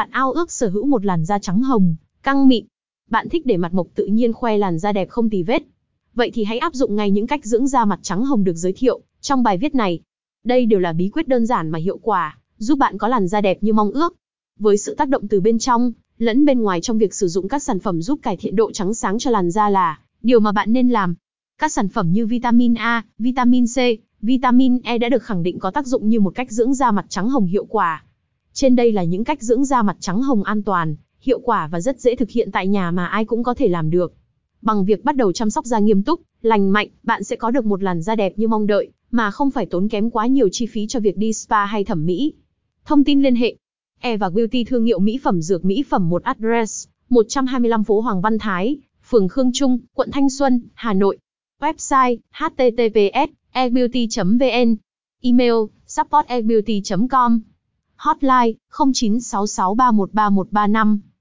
Bạn ao ước sở hữu một làn da trắng hồng, căng mịn. Bạn thích để mặt mộc tự nhiên khoe làn da đẹp không tì vết. Vậy thì hãy áp dụng ngay những cách dưỡng da mặt trắng hồng được giới thiệu trong bài viết này. Đây đều là bí quyết đơn giản mà hiệu quả, giúp bạn có làn da đẹp như mong ước. Với sự tác động từ bên trong lẫn bên ngoài trong việc sử dụng các sản phẩm giúp cải thiện độ trắng sáng cho làn da là điều mà bạn nên làm. Các sản phẩm như vitamin A, vitamin C, vitamin E đã được khẳng định có tác dụng như một cách dưỡng da mặt trắng hồng hiệu quả. Trên đây là những cách dưỡng da mặt trắng hồng an toàn, hiệu quả và rất dễ thực hiện tại nhà mà ai cũng có thể làm được. Bằng việc bắt đầu chăm sóc da nghiêm túc, lành mạnh, bạn sẽ có được một làn da đẹp như mong đợi, mà không phải tốn kém quá nhiều chi phí cho việc đi spa hay thẩm mỹ. Thông tin liên hệ Eva Beauty thương hiệu mỹ phẩm dược mỹ phẩm một address 125 phố Hoàng Văn Thái, phường Khương Trung, quận Thanh Xuân, Hà Nội. Website https ebeauty.vn Email support ebeauty.com Hotline 0966313135